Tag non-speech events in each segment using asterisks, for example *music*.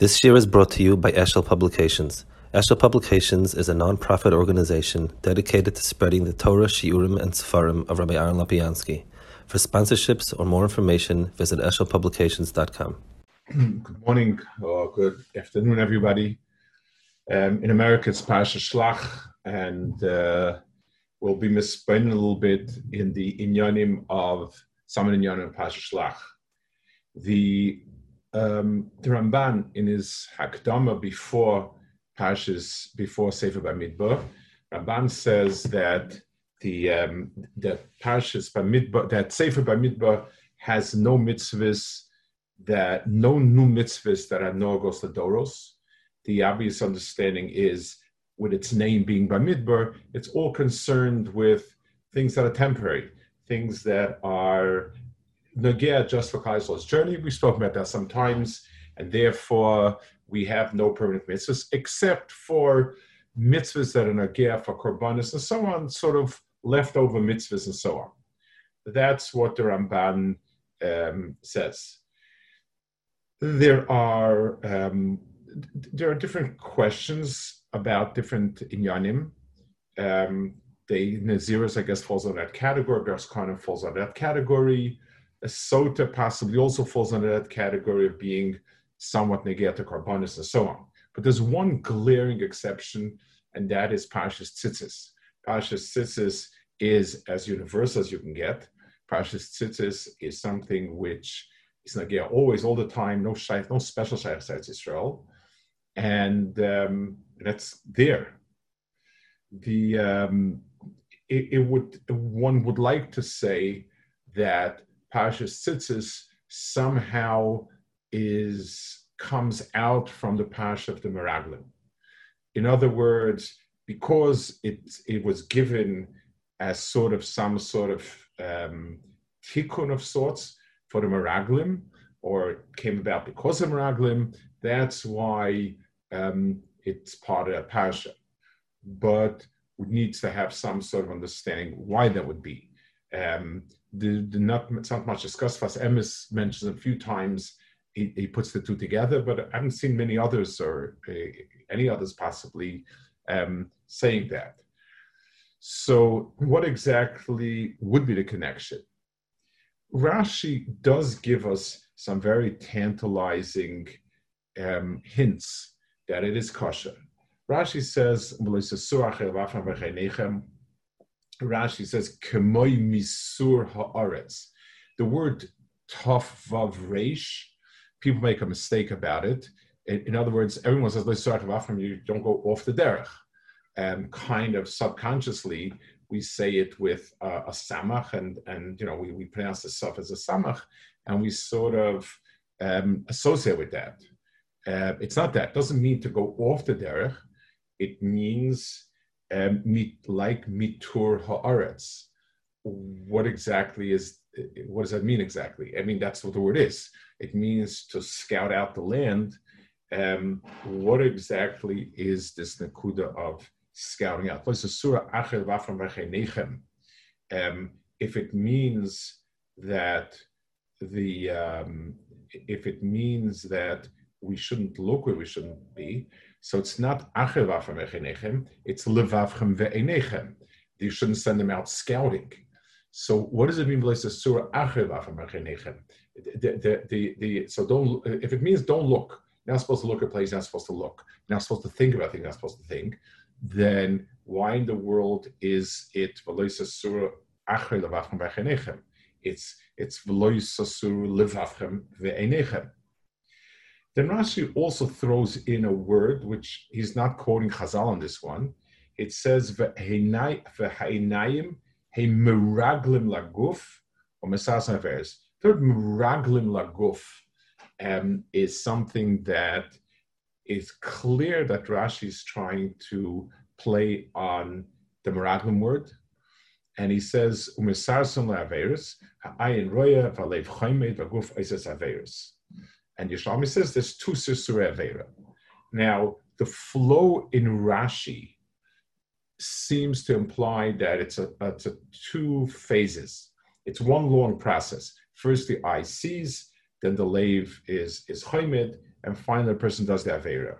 This year is brought to you by Eshel Publications. Eshel Publications is a non-profit organization dedicated to spreading the Torah, Shiurim, and Sefarim of Rabbi Aaron Lapiansky. For sponsorships or more information, visit eshelpublications.com. Good morning or good afternoon, everybody. Um, in America, it's Pasha Shlach, and uh, we'll be misspending a little bit in the inyanim of Saman Inyanim Pasha Shlach. The um, the Ramban in his Hakdama before Parshas, before Sefer Bamidbar, Ramban says that the um, that Parshas Bamidbar, that Sefer Bamidbar has no mitzvahs, that no new mitzvahs that are Norgos Ladoros. The obvious understanding is, with its name being Bamidbar, it's all concerned with things that are temporary, things that are Nagea just for Kaiser's journey. We've spoken about that sometimes, and therefore we have no permanent mitzvahs except for mitzvahs that are Nagea for Korbanis and so on, sort of leftover mitzvahs and so on. That's what the Ramban um, says. There are um, there are different questions about different inyanim. Um, the Naziris, I guess, falls on that category. Bers of falls on that category. Sota possibly also falls under that category of being somewhat negata carbonis and so on. But there's one glaring exception, and that is Parshas Tzitzis. Parshas Tzitzis is as universal as you can get. Parshas Tzitzis is something which is nagia always, all the time, no shaykh, no special shaykh sites Israel, and um, that's there. The um, it, it would one would like to say that Parshas Tzitzis somehow is comes out from the Parsha of the Meraglim. In other words, because it it was given as sort of some sort of um, tikkun of sorts for the Meraglim, or came about because of Meraglim, that's why um, it's part of the Parsha. But we need to have some sort of understanding why that would be. Um, the, the not, not much discussed. Sfas Emes mentions a few times he, he, puts the two together, but I haven't seen many others or uh, any others possibly um, saying that. So, what exactly would be the connection? Rashi does give us some very tantalizing um, hints that it is kosher. Rashi says, Rashi says, Kemoi misur haaretz. The word tof vav reish, people make a mistake about it. In, in other words, everyone says, from you don't go off the derech. And kind of subconsciously, we say it with uh, a samach, and, and you know, we, we pronounce the stuff as a samach, and we sort of um, associate with that. Uh, it's not that. It doesn't mean to go off the derech. It means um, like mitur haaretz. What exactly is? What does that mean exactly? I mean, that's what the word is. It means to scout out the land. Um, what exactly is this nakuda of scouting out? for the surah Um, if it means that the um, if it means that we shouldn't look where we shouldn't be, so it's not achevavchem echenechem, it's levavchem ve'enechem. You shouldn't send them out scouting. So what does it mean, by surah achevavchem echenechem? The, the, so don't, if it means don't look, you're not supposed to look at places, you're not supposed to look, you're not supposed to think about things, you're not supposed to think, then why in the world is it surah achevavchem ve'enechem? It's it's v'loisasur levavchem ve'enechem. Then Rashi also throws in a word which he's not quoting Chazal on this one. It says v'heinayim he meraglim laguf. Third meraglim laguf um, is something that is clear that Rashi is trying to play on the meraglim word, and he says umesarson la'averes ha'ayin roya v'alev chaymed v'guf eses averes. And Yerushalmi says there's two Sisure Avera. Now, the flow in Rashi seems to imply that it's a, it's a two phases. It's one long process. First, the eye sees, then the lave is is choimed, and finally the person does the Avera.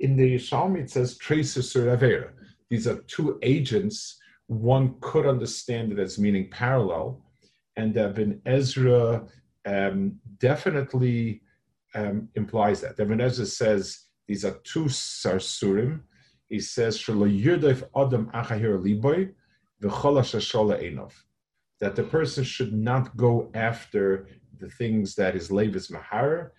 In the Yerushalmi, it says traces sur Avera. These are two agents. One could understand it as meaning parallel, and Ibn Ezra um, definitely um, implies that. Ibn Ezra says these are two sarsurim. He says, that the person should not go after the things that his levis mahar,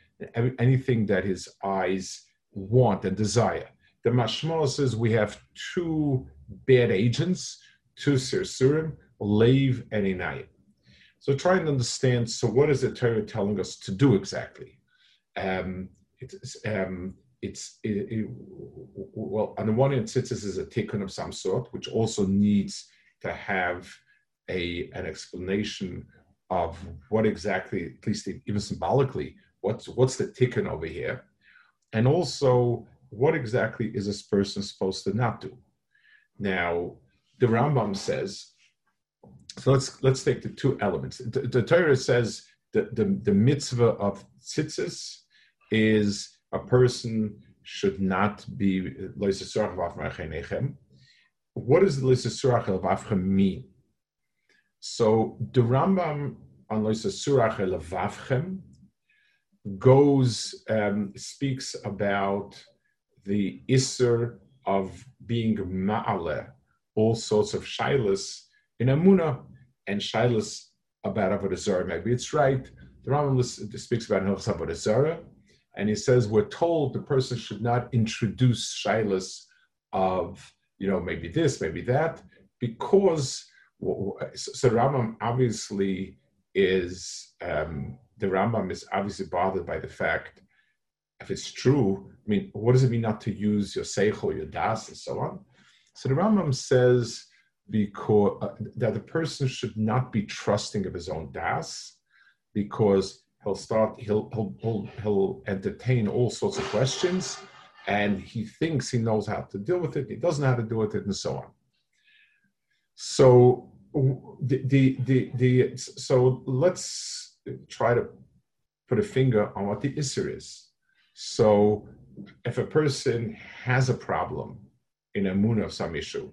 anything that his eyes want and desire. The mashmal says we have two bad agents, two sirsurim, lave and inayim. So try and understand. So what is the Torah telling us to do exactly? Um, it's um, it's it, it, well on the one hand, tzitzis is a tikkun of some sort, which also needs to have a an explanation of what exactly, at least even symbolically, what's what's the tikkun over here, and also what exactly is this person supposed to not do. Now, the Rambam says. So let's let's take the two elements. The, the Torah says the, the, the mitzvah of tzitzis is a person should not be what does the Loisasurach Levavchem mean? So the Rambam on Loisasurach Levavchem goes um, speaks about the isser of being ma'ale, all sorts of shilas in Amuna and shilas about Avodah Zarah. Maybe it's right. The Rambam speaks about Hilchas Avodah and he says we're told the person should not introduce shilas of you know maybe this, maybe that, because so Rambam obviously is um, the Rambam is obviously bothered by the fact if it's true. I mean, what does it mean not to use your seichel, your das, and so on? So the Rambam says because uh, that the person should not be trusting of his own das because he'll start he'll, he'll he'll he'll entertain all sorts of questions and he thinks he knows how to deal with it he doesn't know how to deal with it and so on. So the the the, the so let's try to put a finger on what the issue is. So if a person has a problem in a moon of some issue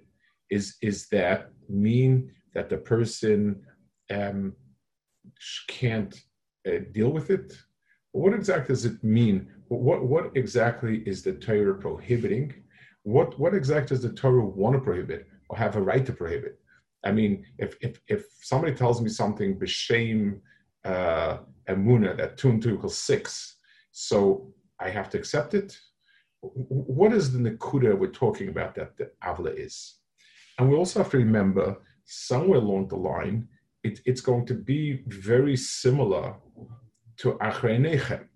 is is that mean that the person um, can't uh, deal with it? What exactly does it mean? What, what exactly is the Torah prohibiting? What, what exactly does the Torah want to prohibit or have a right to prohibit? I mean, if, if, if somebody tells me something, b'shem uh, emuna, that two and two equals six, so I have to accept it? What is the nakuda we're talking about that the avla is? And we also have to remember somewhere along the line, it, it's going to be very similar to Achrei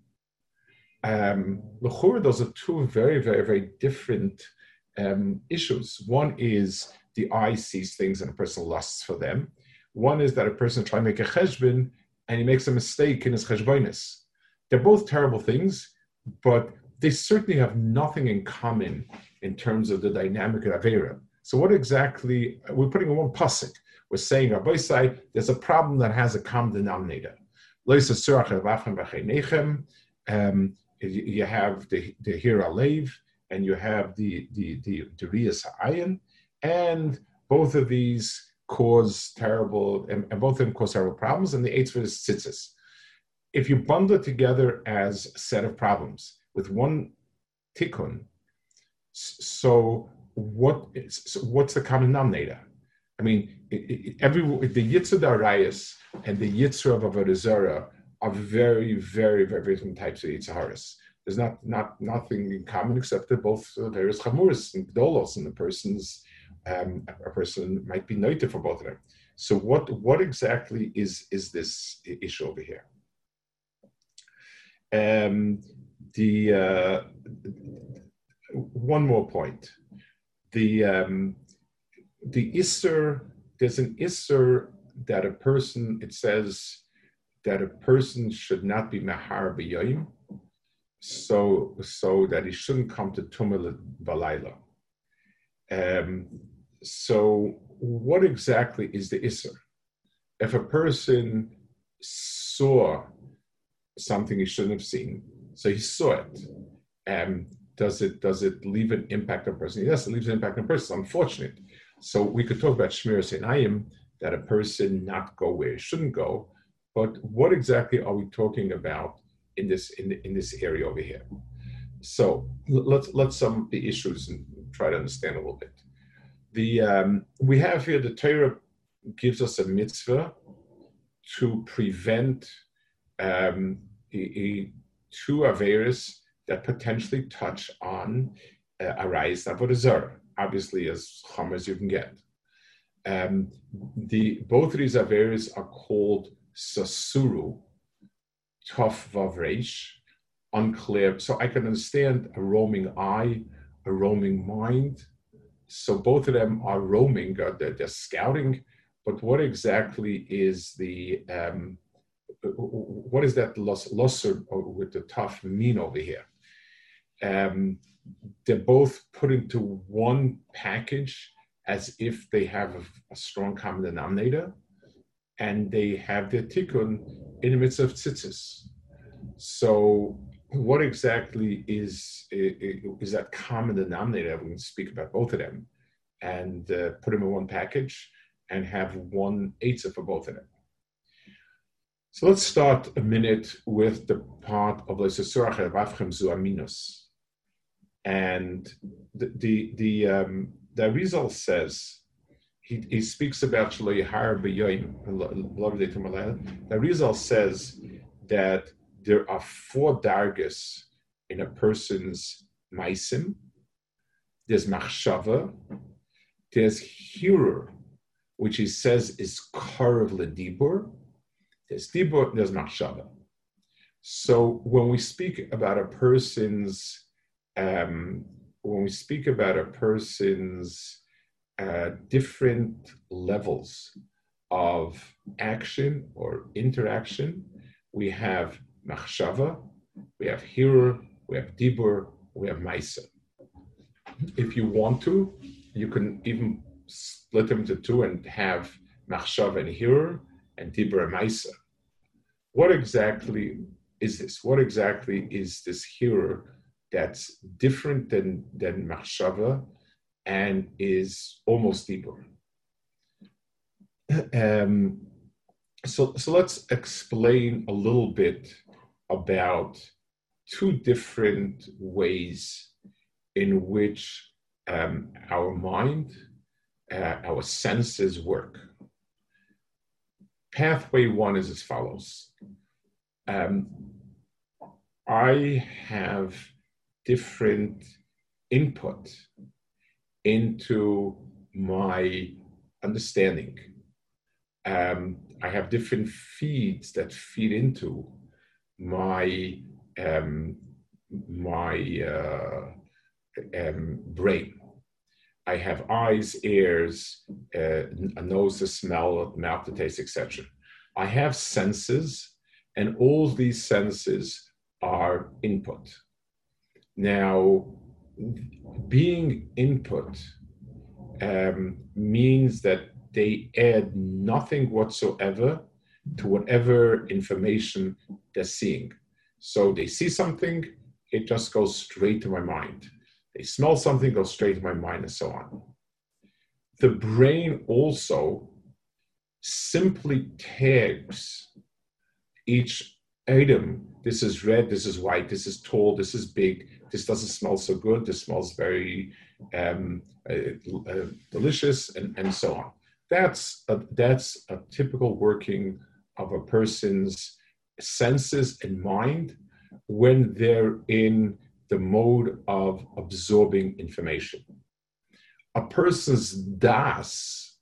Um, those are two very, very, very different um, issues. One is the eye sees things and a person lusts for them. One is that a person tries to make a cheshbon and he makes a mistake in his cheshbonis. They're both terrible things, but they certainly have nothing in common in terms of the dynamic of Avera. So what exactly, we're putting in one pasuk. We're saying, Rabbi say, there's a problem that has a common denominator. Um, you have the, the Hira and you have the, the, the, Rias Ayin, and both of these cause terrible, and, and, both of them cause terrible problems, and the eighth is tzitzis. If you bundle it together as a set of problems with one tikkun, so what is, what's the common denominator? I mean, it, it, every the Yitzhak Darayas and the Yitzhak of Avodah are very, very, very different types of Yitzharis. There's not not nothing in common except that both various chamuris and gdolos, and the person's um, a person might be noted for both of them. So, what what exactly is is this issue over here? Um, the uh, one more point the um, the isser there's an isser that a person it says that a person should not be mahar b'yoyim, so so that he shouldn't come to tumah balayla. Um, so what exactly is the isser? If a person saw something he shouldn't have seen, So he saw it. Um, does it does it leave an impact on a person? Yes, it leaves an impact on a person. It's unfortunate. So we could talk about Shmiras Einayim, that a person not go where he shouldn't go. But what exactly are we talking about in this in, in this area over here? So let's let's sum the issues and try to understand a little bit. The um, we have here the Torah gives us a mitzvah to prevent um, a, a, two averis that potentially touch on uh, a rise of a reserve, obviously as hum as you can get. Um, the both of these averis are called sasuru, tough vavresh, unclear. So I can understand a roaming eye, a roaming mind. So both of them are roaming, uh, they're, they're, scouting. But what exactly is the um, what is that losser with the tough mean over here? Um, they're both put into one package as if they have a, a strong common denominator, and they have their tikkun in the midst of tzitzis. So, what exactly is is that common denominator? We can speak about both of them, and uh, put them in one package, and have one eitzah for both of them. So let's start a minute with the part of Leisasurach Avchem Zu Aminos. And the the the, um, the Arizal says he, he speaks about B'Yoim. The Arizal says that there are four dargas in a person's maisim. There's machshava, there's hirur, which he says is karav ledibur, there's dibur, there's machshava. So when we speak about a person's, um, when we speak about a person's uh, different levels of action or interaction, we have machshava, we have hirur, we have dibur, we have maisa. If you want to, you can even split them into two and have machshava and hirur and dibur and maisa what exactly is this? What exactly is this hirur that's different than, than machshava and is almost deeper? *clears throat* Um, so, so let's explain a little bit about two different ways in which um, our mind, uh, our senses work. Pathway one is as follows um, I have different input into my understanding. Um, I have different feeds that feed into my um, my uh, um, brain. I have eyes, ears, uh, a nose to smell, mouth to taste, etc. I have senses and all these senses are input. Now, being input um, means that they add nothing whatsoever to whatever information they're seeing. So they see something, it just goes straight to my mind. They smell something, goes straight to my mind, and so on. The brain also simply tags each item this is red this is white this is tall this is big this doesn't smell so good this smells very um, uh, uh, delicious and, and so on that's a, that's a typical working of a person's senses and mind when they're in the mode of absorbing information a person's das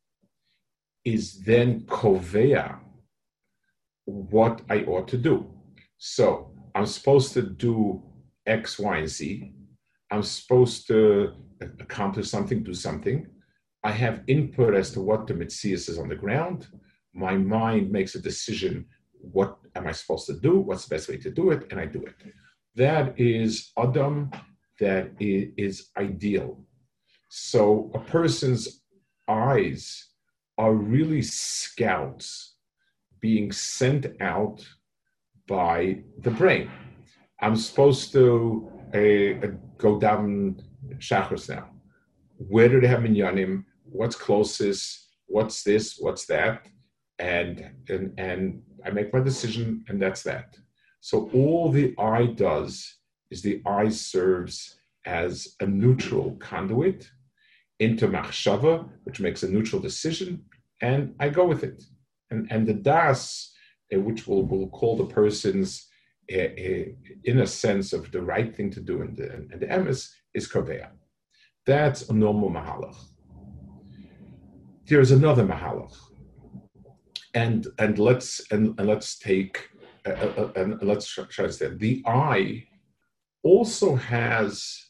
is then kovea what I ought to do. So I'm supposed to do X, Y, and Z. I'm supposed to accomplish something, do something. I have input as to what the Metzias is on the ground. My mind makes a decision what am I supposed to do? What's the best way to do it? And I do it. That is Adam, that is ideal. So a person's eyes are really scouts being sent out by the brain. I'm supposed to uh, go down Shachris now. Where do they have minyanim? What's closest? What's this? What's that? And, and and I make my decision, and that's that. So all the eye does is the eye serves as a neutral conduit into machshava, which makes a neutral decision, and I go with it. And and the das, which will will call the person's uh, uh, in a sense of the right thing to do, and the and the emes is kaveya. That's a normal mahalach. There's another mahalach, and and let's and, and let's take uh, uh, and let's say the eye also has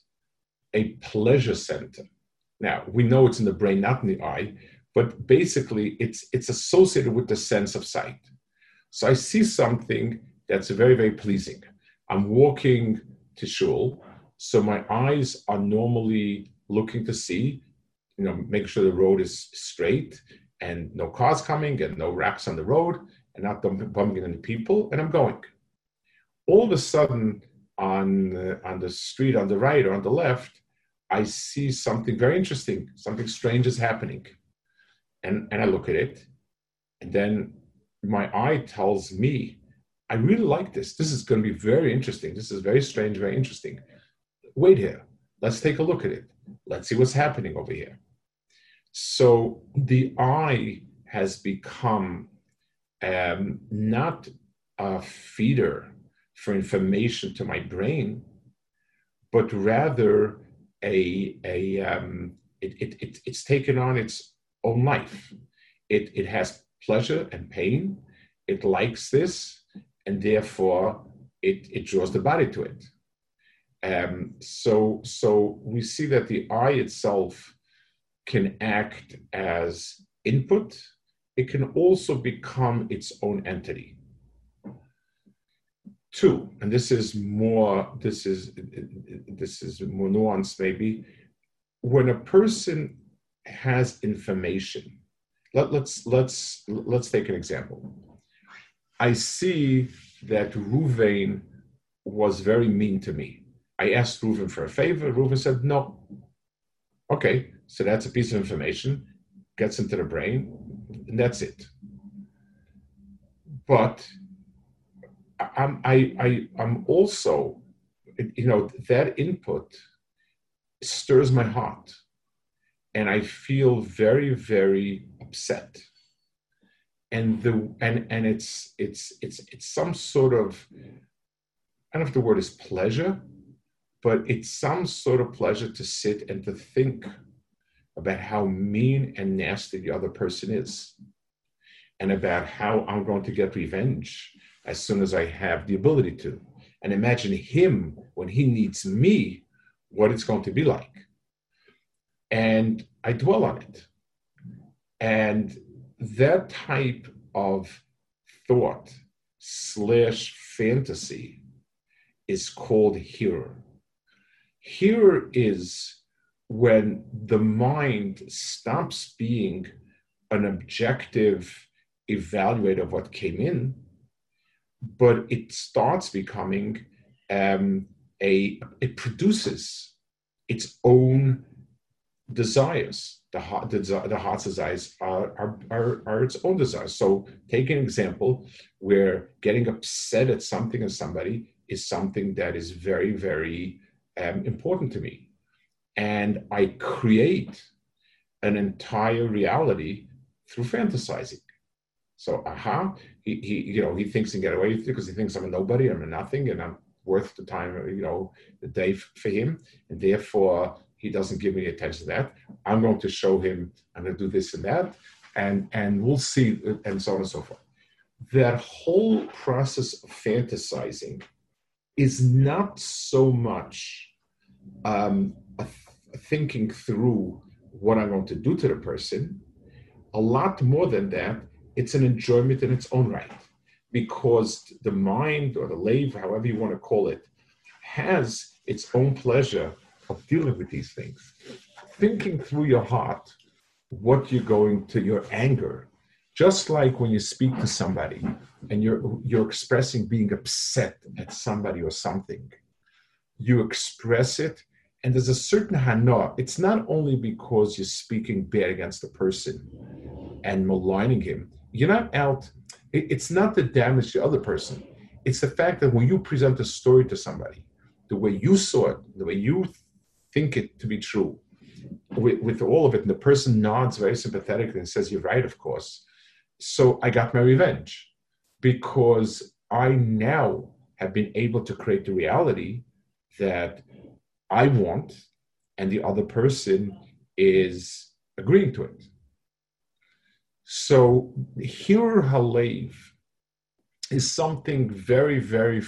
a pleasure center. Now we know it's in the brain, not in the eye, but basically it's it's associated with the sense of sight. So I see something that's very very pleasing. I'm walking to shul, so my eyes are normally looking to see, you know, make sure the road is straight and no cars coming and no wrecks on the road and not bumping into people, and I'm going. All of a sudden, on uh, on the street on the right or on the left, I see something very interesting. Something strange is happening, and and I look at it, and then my eye tells me, I really like this. This is going to be very interesting. This is very strange, very interesting. Wait here. Let's take a look at it. Let's see what's happening over here. So the eye has become um, not a feeder for information to my brain, but rather a, a um, it, it, it, it's taken on its own life. It, it has pleasure and pain. It likes this, and therefore it, it draws the body to it. Um, so, so we see that the eye itself can act as input. It can also become its own entity. Two, and this is more this is this is more nuanced maybe. When a person has information, let, let's let's let's take an example. I see that Ruvain was very mean to me. I asked Reuven for a favor. Reuven said no. Okay, so that's a piece of information, gets into the brain, and that's it. But I'm, I, I, I'm also, you know, that input stirs my heart. And I feel very, very upset. And the and and it's it's it's it's some sort of I don't know if the word is pleasure, but it's some sort of pleasure to sit and to think about how mean and nasty the other person is and about how I'm going to get revenge as soon as I have the ability to. And imagine him when he needs me, what it's going to be like. And I dwell on it. And that type of thought slash fantasy is called here. Here is when the mind stops being an objective evaluator of what came in but it starts becoming um, a it produces its own desires the heart the, the heart's desires are, are, are, are its own desires. So take an example where getting upset at something or somebody is something that is very very um, important to me. And i create an entire reality through fantasizing. So, aha, he, he, you know, he thinks he can get away with it because he thinks I'm a nobody, I'm a nothing, and I'm worth the time, you know, the day for him, and therefore he doesn't give any attention to that. I'm going to show him I'm going to do this and that, and and we'll see, and so on and so forth. That whole process of fantasizing is not so much um, thinking through what I'm going to do to the person. A lot more than that it's an enjoyment in its own right because the mind or the lave, however you want to call it, has its own pleasure of dealing with these things. Thinking through your heart what you're going to, your anger, Just like when you speak to somebody and you're you're expressing being upset at somebody or something, you express it, and there's a certain hana. It's not only because you're speaking bad against the person and maligning him. You're not out. It's not the damage to the other person. It's the fact that when you present a story to somebody, the way you saw it, the way you think it to be true, with, with all of it, and the person nods very sympathetically and says, You're right, of course. So I got my revenge because I now have been able to create the reality that I want, and the other person is agreeing to it. So, Hirur Halev is something very, very,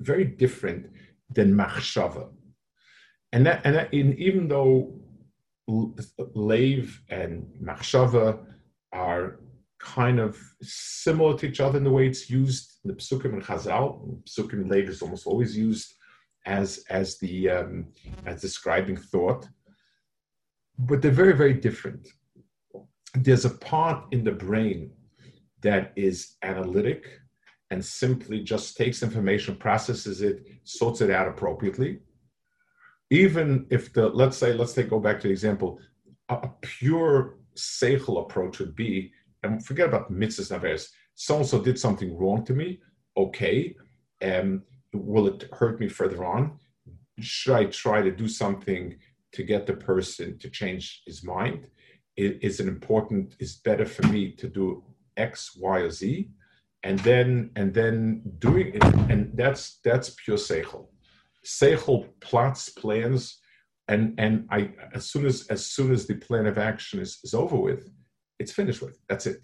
very different than Machshava. And that, and, that, and even though Lev and Machshava are kind of similar to each other in the way it's used in the Psukim and Chazal. Psukim Lev is almost always used as as the um, as describing thought, but they're very very different. There's a part in the brain that is analytic and simply just takes information, processes it, sorts it out appropriately. Even if the let's say let's take go back to the example, a, a pure seichel approach would be, and forget about mitzvahs naveres. So and so did something wrong to me. Okay, um, will it hurt me further on? Should I try to do something to get the person to change his mind? Is it important? Is better for me to do X, Y, or Z? and then and then doing it and that's that's pure seichel seichel plots plans and and i as soon as as soon as the plan of action is, is over with it's finished with that's it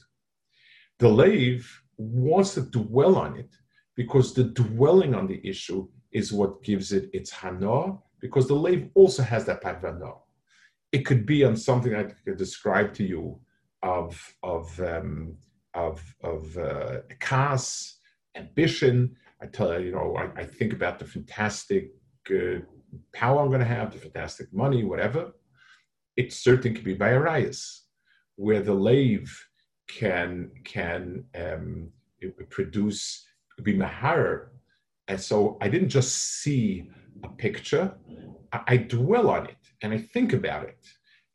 the lave wants to dwell on it because the dwelling on the issue is what gives it its hana because the lave also has that hana it could be on something i could describe to you of of um, of of uh, cast, ambition. I tell you, you know, I, I think about the fantastic uh, power I'm going to have, the fantastic money, whatever. It certainly can be by Arias, where the lave can can um, produce be mahar. And so I didn't just see a picture; I, I dwell on it and I think about it,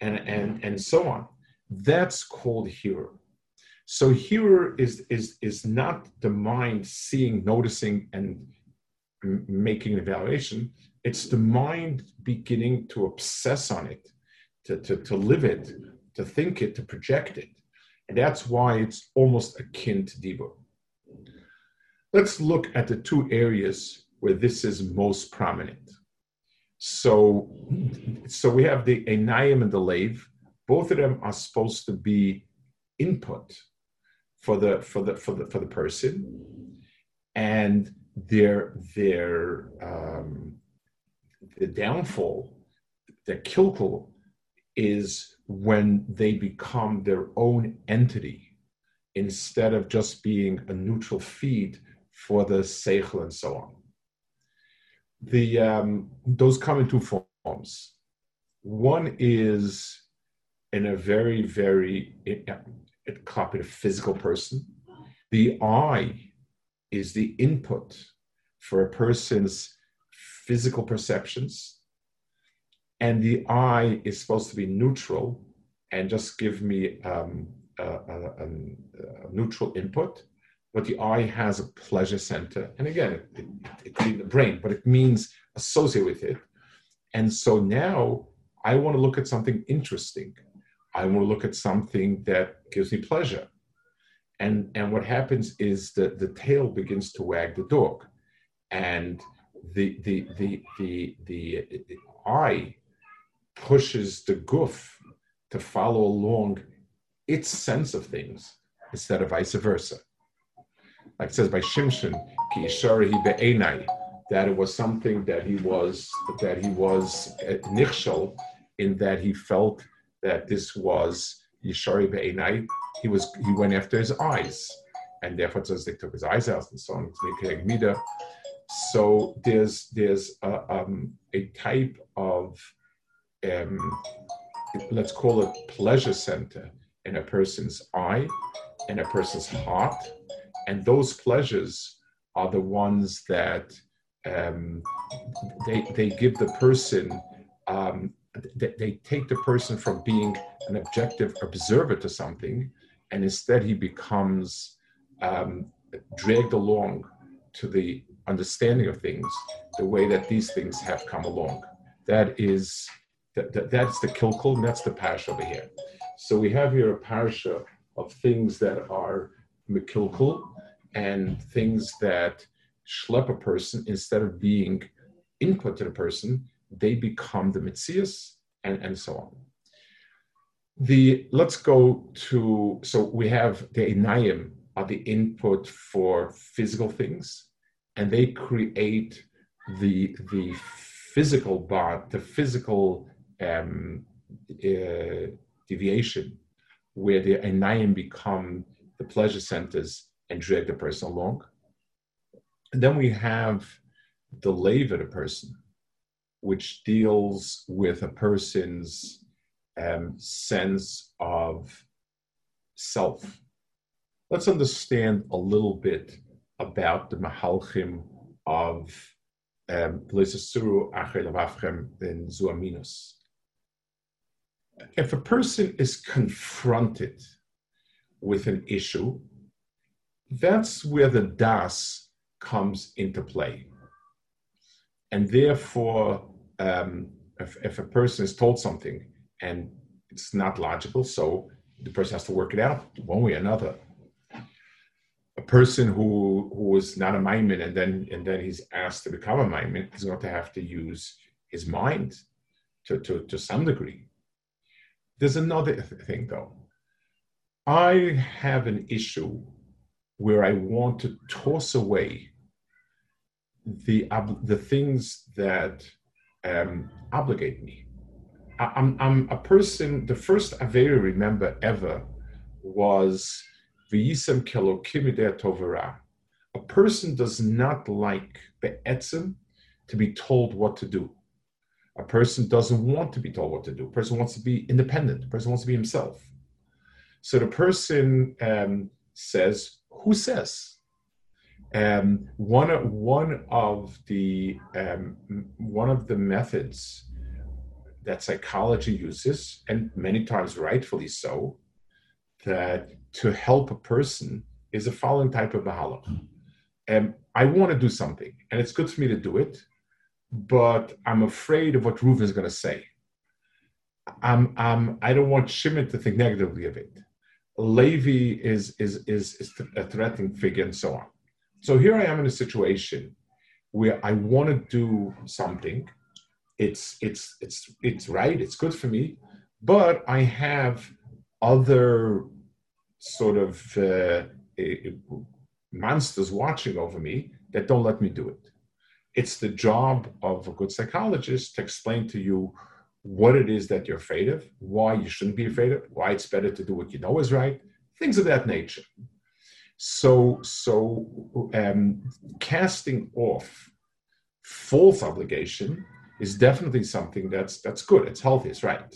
and and and so on. That's called hero. So here is is is not the mind seeing, noticing, and making an evaluation. It's the mind beginning to obsess on it, to, to, to live it, to think it, to project it. And that's why it's almost akin to Dibur. Let's look at the two areas where this is most prominent. So, so we have the Enayim and the Lave. Both of them are supposed to be input for the for the for the for the person. And their their um, the downfall the kilkel is when they become their own entity instead of just being a neutral feed for the seichel and so on. The um, those come in two forms. One is in a very very it copy a physical person. The I is the input for a person's physical perceptions. And the I is supposed to be neutral and just give me um, a, a, a, neutral input. But the I has a pleasure center. And again, it, it, it's in the brain, but it means associate with it. And so now I want to look at something interesting. I want to look at something that gives me pleasure. And, and what happens is that the tail begins to wag the dog. And the, the, the, the, the, the eye pushes the goof to follow along its sense of things instead of vice versa. Like it says by Shimshon, ki be'enai, that it was something that he was that he was uh, nichshel in that he felt that this was Yishari Be'enai. He was he went after his eyes, and therefore says they took his eyes out and so on. So there's there's a, um, a type of um, let's call it pleasure center in a person's eye, in a person's heart, and those pleasures are the ones that um, they they give the person. Um, they, they take the person from being an objective observer to something, and instead he becomes um, dragged along to the understanding of things the way that these things have come along. That is that, that that's the kilkul, and that's the parish over here. So we have here a parasha of things that are mikilkul and things that schlep a person instead of being input to the person, they become the mitzias and, and so on. The let's go to so we have the inayim are the input for physical things, and they create the the physical bond, the physical um, uh, deviation where the Einayim become the pleasure centers and drag the person along. And then we have the lave of the person, which deals with a person's um, sense of self. Let's understand a little bit about the Mahalchim of um, in Zuaminus if a person is confronted with an issue, that's where the das comes into play. And therefore, um, if, if a person is told something and it's not logical, so the person has to work it out one way or another. A person who who is not a maimin and then and then he's asked to become a maimin is going to have to use his mind to, to, to some degree. There's another thing though. I have an issue where I want to toss away the the things that um, obligate me. I, am I'm a person. The first I remember ever was v'yisem kelo tovera. A person does not like be'etzim to be told what to do. A person doesn't want to be told what to do. A person wants to be independent. A person wants to be himself. So the person um, says, "Who says?" Um, one one of the um, one of the methods that psychology uses, and many times rightfully so, that to help a person is the following type of mahalach. Um, I want to do something, and it's good for me to do it, but I'm afraid of what Reuven is going to say. I'm, I'm, I don't want Shimon to think negatively of it. Levi is, is, is, is a threatening figure and so on. So here I am in a situation where I want to do something. It's, it's, it's, it's right, it's good for me, but I have other sort of uh, monsters watching over me that don't let me do it it's the job of a good psychologist to explain to you what it is that you're afraid of, why you shouldn't be afraid of, why it's better to do what you know is right, things of that nature. So, so um, casting off false obligation is definitely something that's that's good. It's healthy. It's right.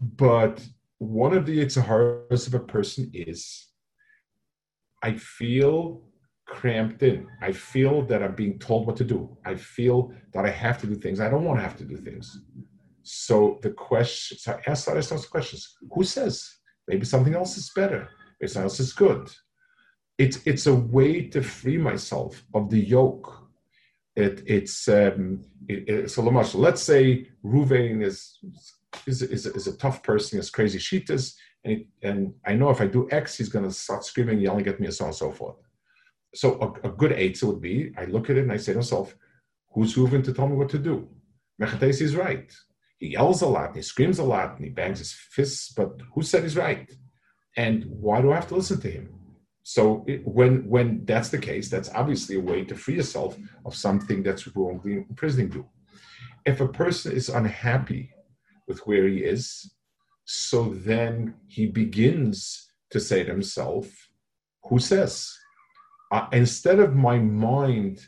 But one of the itzaharas of a person is, I feel cramped in. I feel that I'm being told what to do. I feel that I have to do things. I don't want to have to do things. So the question, so I ask ourselves questions. Who says? Maybe something else is better. Maybe something else is good. It's it's a way to free myself of the yoke. It, it's um, it, it, so. Let's say Ruvain is is, is, is a tough person, has crazy shitas, and, and I know if I do X, he's going to start screaming, yelling at me, and so on and so forth so a, a good eitzah would be I look at it and I say to myself, who's Reuven to tell me what to do? Mechatesi is right. He yells a lot, and he screams a lot, and he bangs his fists, but who said he's right? And why do I have to listen to him? So it, when when that's the case, that's obviously a way to free yourself of something that's wrongly imprisoning you. If a person is unhappy with where he is, so then he begins to say to himself, "Who says?" uh, instead of my mind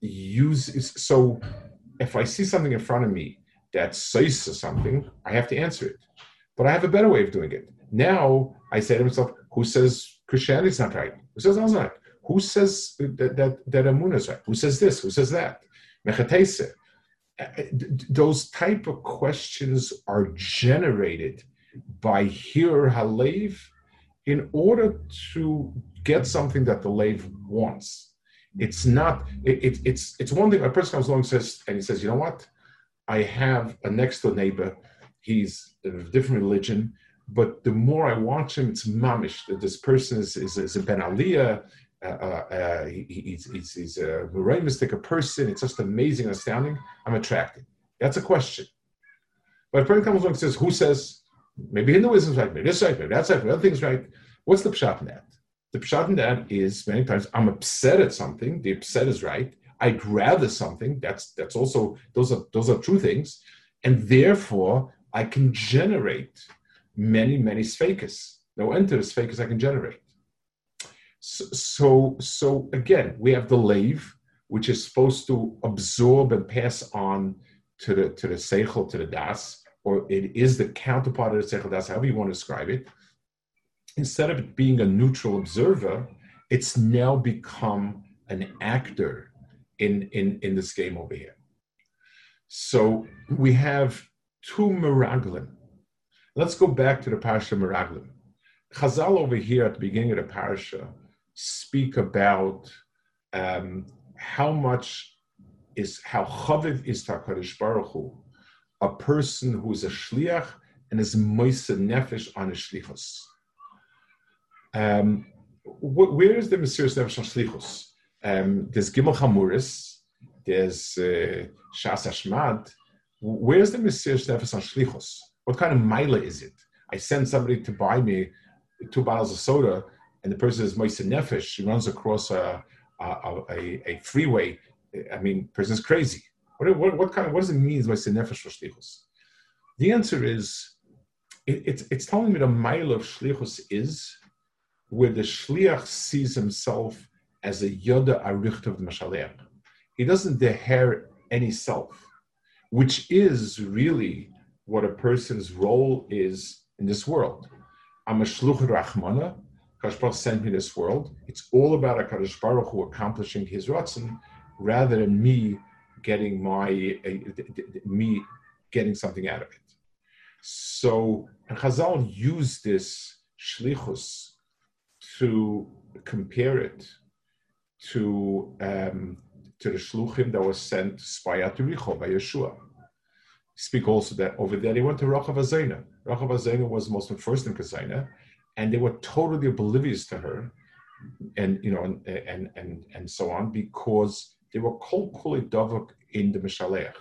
use so if I see something in front of me that says something, I have to answer it. But I have a better way of doing it. Now I say to myself, Who says Christianity is not right? Who says that's not? Who says that that, that Amun is right? Who says this? Who says that? Mechatese. Those type of questions are generated by Hir Halev in order to get something that the lave wants. It's not. It, it, it's it's one thing. A person comes along and says, and he says, you know what? I have a next door neighbor. He's of a different religion, but the more I watch him, it's mamish that this person is, is, is a Ben Aliyah. Uh, uh, uh he, he's, he's, he's a mystic, a person. It's just amazing, astounding. I'm attracted. That's a question. But a person comes along and says, who says, maybe Hinduism's right, maybe this right, maybe that's right, maybe other things right. What's the pshat in that? The pshat in that is many times I'm upset at something. The upset is right. I'd rather something. That's that's also those are those are true things, and therefore I can generate many many sfakis. No enter sfakis I can generate. So, so so again we have the lave, which is supposed to absorb and pass on to the to the seichel to the das, or it is the counterpart of the seichel das, however you want to describe it instead of it being a neutral observer, it's now become an actor in, in, in this game over here. So we have two Meraglim. Let's go back to the Parsha Meraglim. Chazal over here at the beginning of the Parsha speak about um, how much is, how chaviv is Takarish Baruch Hu, a person who is a shliach and is moise nefesh on a shlichus. Um, wh- where is the Mesiris Nefesh on Shlichus? Um, there's Gimel Chamuris, there's uh, Shas Ashmad. Where's the Mesiris Nefesh on Shlichus? What kind of mila is it? I send somebody to buy me two bottles of soda, and the person is Moise Nefesh. She runs across a, a, a, a freeway. I mean, person's crazy. What, what, what, kind of what does it mean Moise Nefesh for Shlichus? The answer is it, it's, it's telling me the mile of Shlichus is where the shliach sees himself as a yoda aricht of the mashalech. He doesn't deher any self, which is really what a person's role is in this world. I'm a shluch rachmana. Kadosh sent me this world. It's all about a Kadosh Baruch Hu accomplishing his ratzon, rather than me getting my uh, me getting something out of it. So Chazal used this shlichus to compare it to um, to the shluchim that was sent to spy out Richo by Yeshua. Speak also that over there they went to Rachav Azena. Rachav Azena was the Muslim first in Kazina, and they were totally oblivious to her, and you know, and and and, and so on because they were kol kuli davuk in the Mishalech.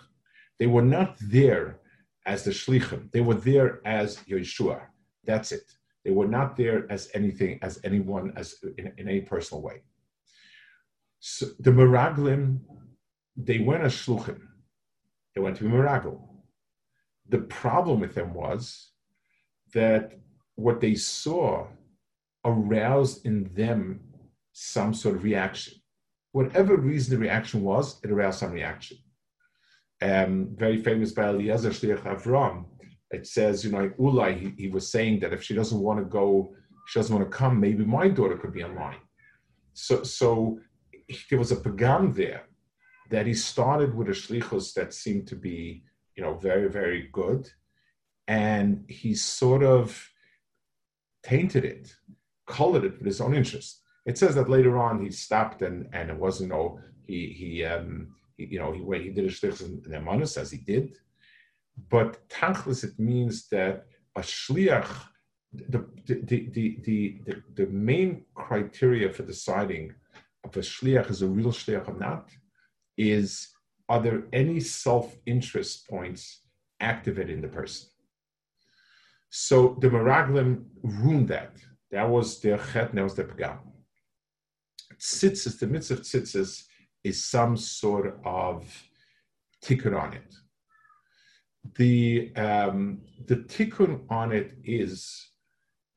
They were not there as the shlichim. They were there as Yeshua. That's it. They were not there as anything, as anyone, as in, in any personal way. So the Meraglim, they went as shluchim. They went to be Meragl. The problem with them was that what they saw aroused in them some sort of reaction. Whatever reason the reaction was, it aroused some reaction. Um, very famous by Eliezer Shliach Avram, it says, you know, Ulai, he, he, was saying that if she doesn't want to go, she doesn't want to come, maybe my daughter could be online. So, so there was a pagam there that he started with a shlichus that seemed to be, you know, very, very good. And he sort of tainted it, colored it with his own interest. It says that later on he stopped and, and it wasn't, you know, he, he, um, he you know, he, he did a shlichus in, in Emanus as he did but tachlis, it means that a shliach, the, the, the, the, the, the main criteria for deciding if a shliach is a real shliach or not is are there any self-interest points activated in the person? So the Meraglim ruined that. That was their chet, that was their pagam. Tzitzis, the mitzvah of tzitzis is some sort of ticket on it the um, the tikkun on it is,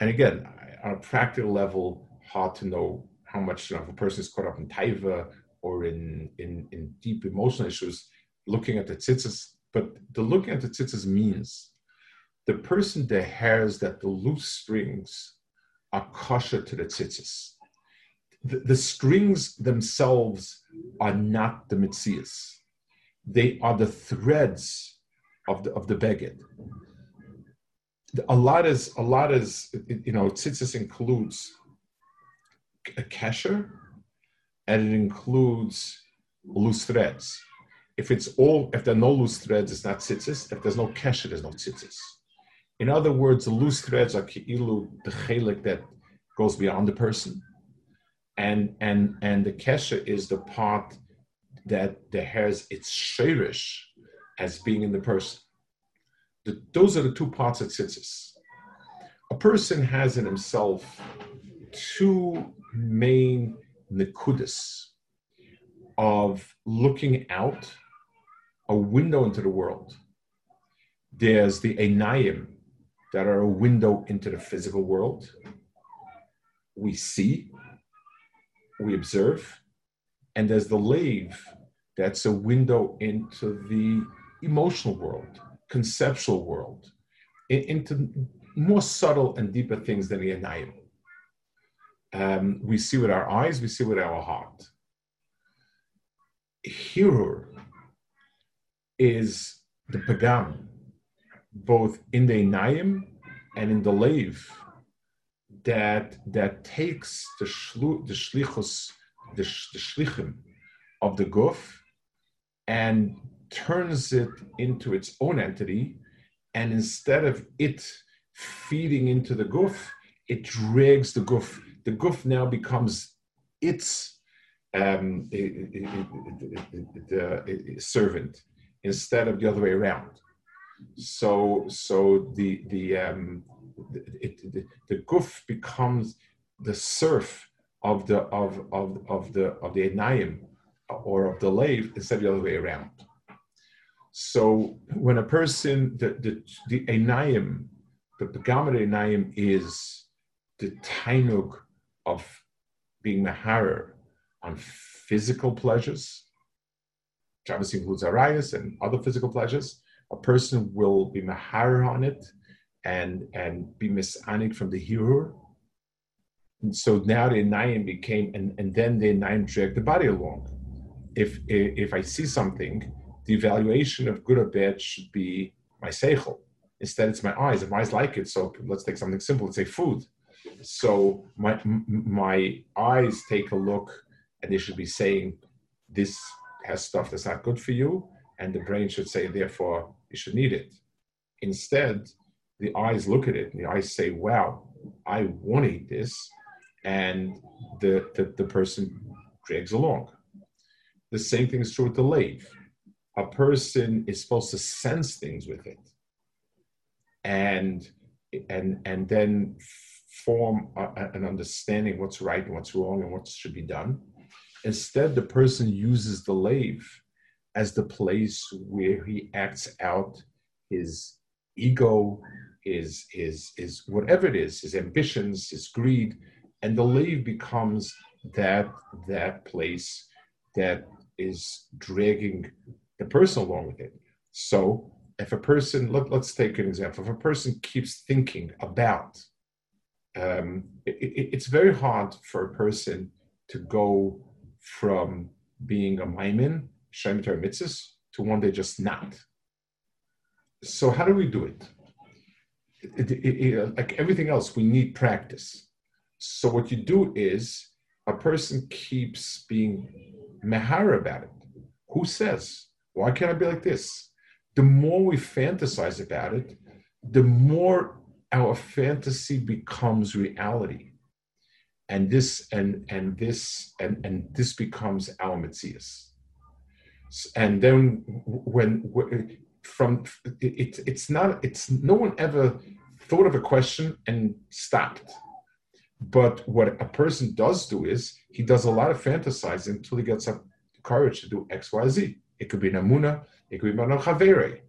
and again, on a practical level, hard to know how much if a person is caught up in taiva or in, in, in deep emotional issues, looking at the tzitzis. But the looking at the tzitzis means the person that has that the loose strings are kosher to the tzitzis. The, the strings themselves are not the mitzias. They are the threads of the of the beged. A lot is a lot is you know tzitzis includes a kesher, and it includes loose threads. If it's all, if there are no loose threads, it's not tzitzis. If there's no kesher, there's no tzitzis. In other words, the loose threads are ki'ilu, the chelik that goes beyond the person. And, and, and the kesher is the part that, that has its shirish as being in the person. The, those are the two parts of tzitzis. A person has in himself two main nikudis of looking out a window into the world. There's the enayim that are a window into the physical world. We see, we observe, and there's the lave that's a window into the emotional world, conceptual world, into more subtle and deeper things than the enayim. Um, we see with our eyes, we see with our heart. Hirur is the pagam, both in the Naim and in the Lev, that that takes the shlu, the shlichus, the, the shlichim of the guf, and turns it into its own entity, and instead of it feeding into the guf, it drags the guf. The guf now becomes its um, the servant instead of the other way around. So, so the the um, it, the, the becomes the serf of the of of of the of the enayim or of the lave instead of the other way around. So when a person the the the enayim, the begamet enayim is the tainug of being maharer on physical pleasures, which obviously includes arayas and other physical pleasures, a person will be mahar on it and and be misanik from the hirur. And so now the nayim became, and, and then the nayim dragged the body along. If, if I see something, the evaluation of good or bad should be my seichel. Instead, it's my eyes. If my eyes like it, so let's take something simple. Let's say food. So my my eyes take a look and they should be saying this has stuff that's not good for you, and the brain should say, therefore, you should need it. Instead, the eyes look at it and the eyes say, wow, I want to eat this, and the, the, the person drags along. The same thing is true with the lave. A person is supposed to sense things with it, and and and then form an understanding what's right and what's wrong and what should be done Instead, the person uses the lave as the place where he acts out his ego, his, his, his whatever it is, his ambitions, his greed, and the lave becomes that that place that is dragging the person along with it. So if a person, let, us take an example, if a person keeps thinking about, um, it, it, it's very hard for a person to go from being a maimin, Shemitah mitzvahs, to one day just not. So how do we do it, it? Like everything else, we need practice. So what you do is a person keeps being mehara about it. Who says? Why can't I be like this? The more we fantasize about it, the more our fantasy becomes reality and this and and this and and this becomes our Metzias. And then when from it, it's not it's no one ever thought of a question and stopped. But what a person does do is he does a lot of fantasizing until he gets up courage to do X, Y, Z. It could be Namuna, it could be Manochavere.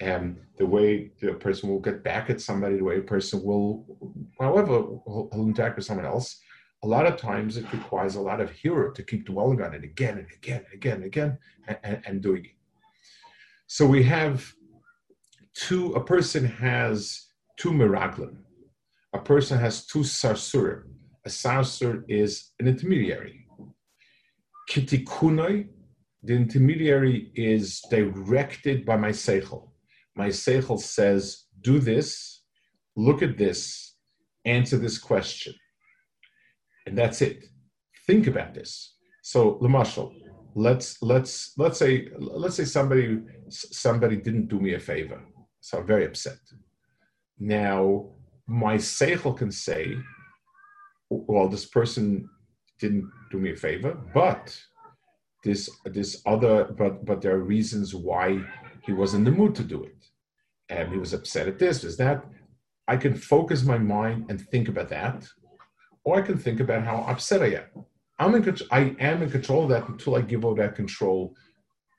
And the way the person will get back at somebody, the way a person will, however, will interact with someone else, a lot of times it requires a lot of hero to keep dwelling on it again and again and again and again and, and, and doing it. So we have two, a person has two miraglim. a person has two sarsurim. A sarsur is an intermediary. Kitikunoi, the intermediary is directed by my seichel. My seichel says, do this, look at this, answer this question. And that's it. Think about this. So, Lamashal, let's let's let's say let's say somebody somebody didn't do me a favor, so I'm very upset. Now, my seichel can say, well, this person didn't do me a favor, but this this other but but there are reasons why he was in the mood to do it. And he was upset at this, is that. I can focus my mind and think about that, or I can think about how upset I am. I'm in I am in control of that until I give all that control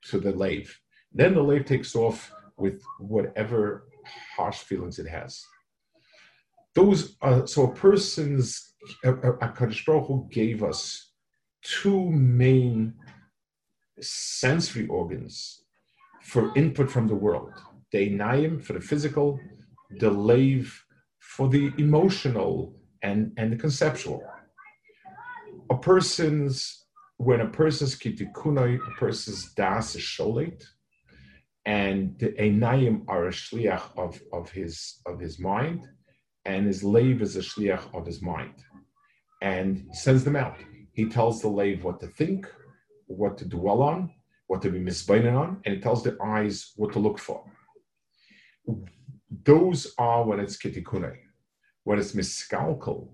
to the lave. Then the lave takes off with whatever harsh feelings it has those uh, so a person's a, Baruch Hu gave us two main sensory organs for input from the world. The Einayim for the physical, the Lave for the emotional and, and the conceptual. A person's when a person's kitikunai, a person's das is sholet, and the Einayim are a shliach of, of his of his mind and his lave is a shliach of his mind, and sends them out. He tells the lave what to think, what to dwell on, what to be misbeinen on, and it tells the eyes what to look for. Those are when it's kitikune. When it's miskalkal,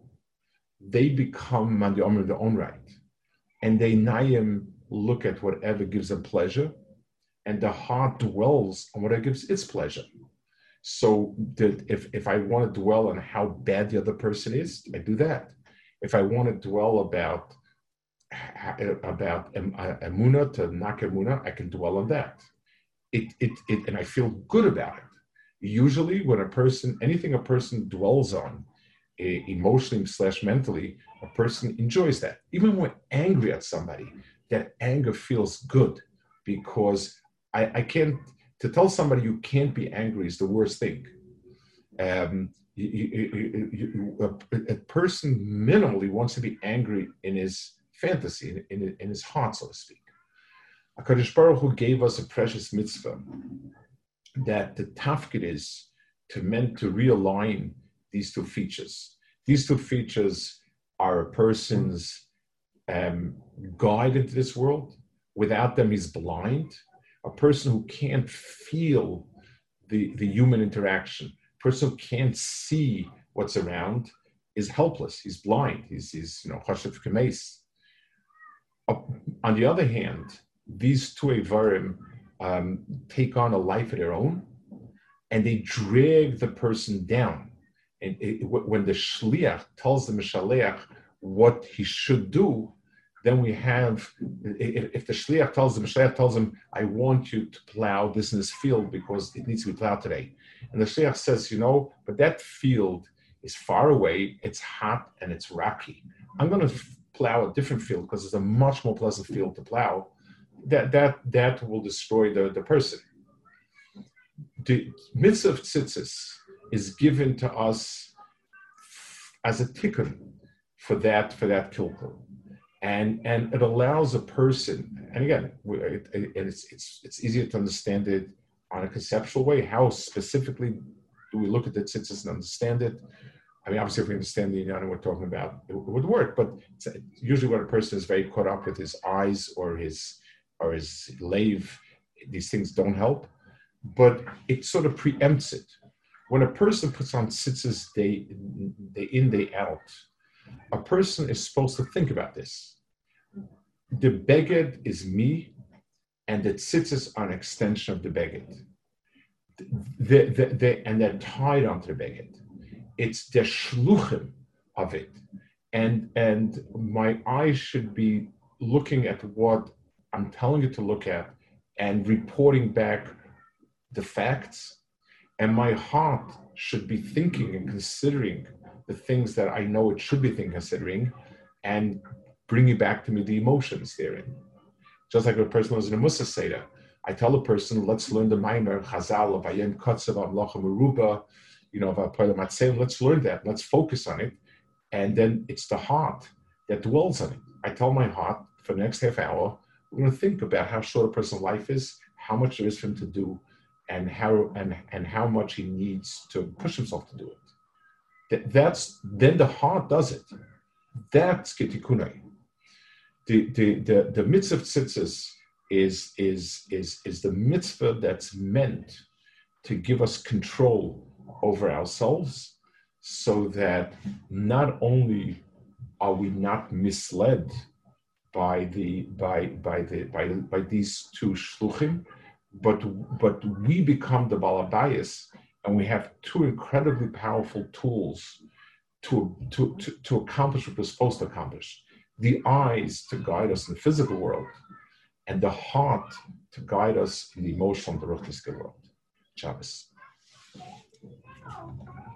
they become mandiyom of their own right, and they nayim look at whatever gives them pleasure, and the heart dwells on whatever gives its pleasure. So that if, if I want to dwell on how bad the other person is, I do that. If I want to dwell about about emuna to nakemuna, I can dwell on that. It, it, it, and I feel good about it. Usually, when a person, anything a person dwells on, emotionally slash mentally, a person enjoys that. Even when angry at somebody, that anger feels good because I, I can't to tell somebody you can't be angry is the worst thing. Um, you, you, you, a, a, person minimally wants to be angry in his fantasy, in, in, in his heart, so to speak. HaKadosh Baruch Hu gave us a precious mitzvah that the tafkid is to meant to realign these two features. These two features are a person's um, guide into this world. Without them, he's blind a person who can't feel the, the human interaction, a person who can't see what's around is helpless. He's blind. He's, he's you know, chashav kemes. On the other hand, these two Avarim um, take on a life of their own and they drag the person down. And it, when the shliach tells the mishaleach what he should do, then we have, if the shliach tells the shliach tells him, I want you to plow this in this field because it needs to be plowed today. And the shliach says, you know, but that field is far away, it's hot, and it's rocky. I'm going to plow a different field because it's a much more pleasant field to plow. That, that, that will destroy the, the person. The mitzvah of tzitzis is given to us as a tikkun for that, for that kilkel and and it allows a person and again it, it, it's it's it's easier to understand it on a conceptual way how specifically do we look at the tzitzis and understand it i mean obviously if we understand the Indiana we're talking about it, would work but usually when a person is very caught up with his eyes or his or his lave these things don't help but it sort of preempts it when a person puts on tzitzis day, day in day out a person is supposed to think about this. The beged is me, and the tzitzis are an extension of the beged. The, the, and they're tied onto the beged. It's the shluchim of it. And, and my eyes should be looking at what I'm telling you to look at and reporting back the facts. And my heart should be thinking and considering the things that I know it should be thinking, considering, and bringing back to me the emotions therein. Just like a person was in a Mussar Seder, I tell a person, let's learn the Maimer Chazal of Ayen Kotzev Amlocha Meruba. You know, about parlematse. let's learn that, let's focus on it. And then it's the heart that dwells on it. I tell my heart for the next half hour, we're going to think about how short a person's life is, how much there is for him to do, and how and and how much he needs to push himself to do it. That, that's then the heart does it. That's kitikunai. The the the the mitzvah tzitzis is is is is the mitzvah that's meant to give us control over ourselves so that not only are we not misled by the by by the by, by these two shluchim, but but we become the balabayas and we have two incredibly powerful tools to, to, to, to accomplish what we're supposed to accomplish. The eyes to guide us in the physical world, and the heart to guide us in the emotional and the world. Shabbos. Oh,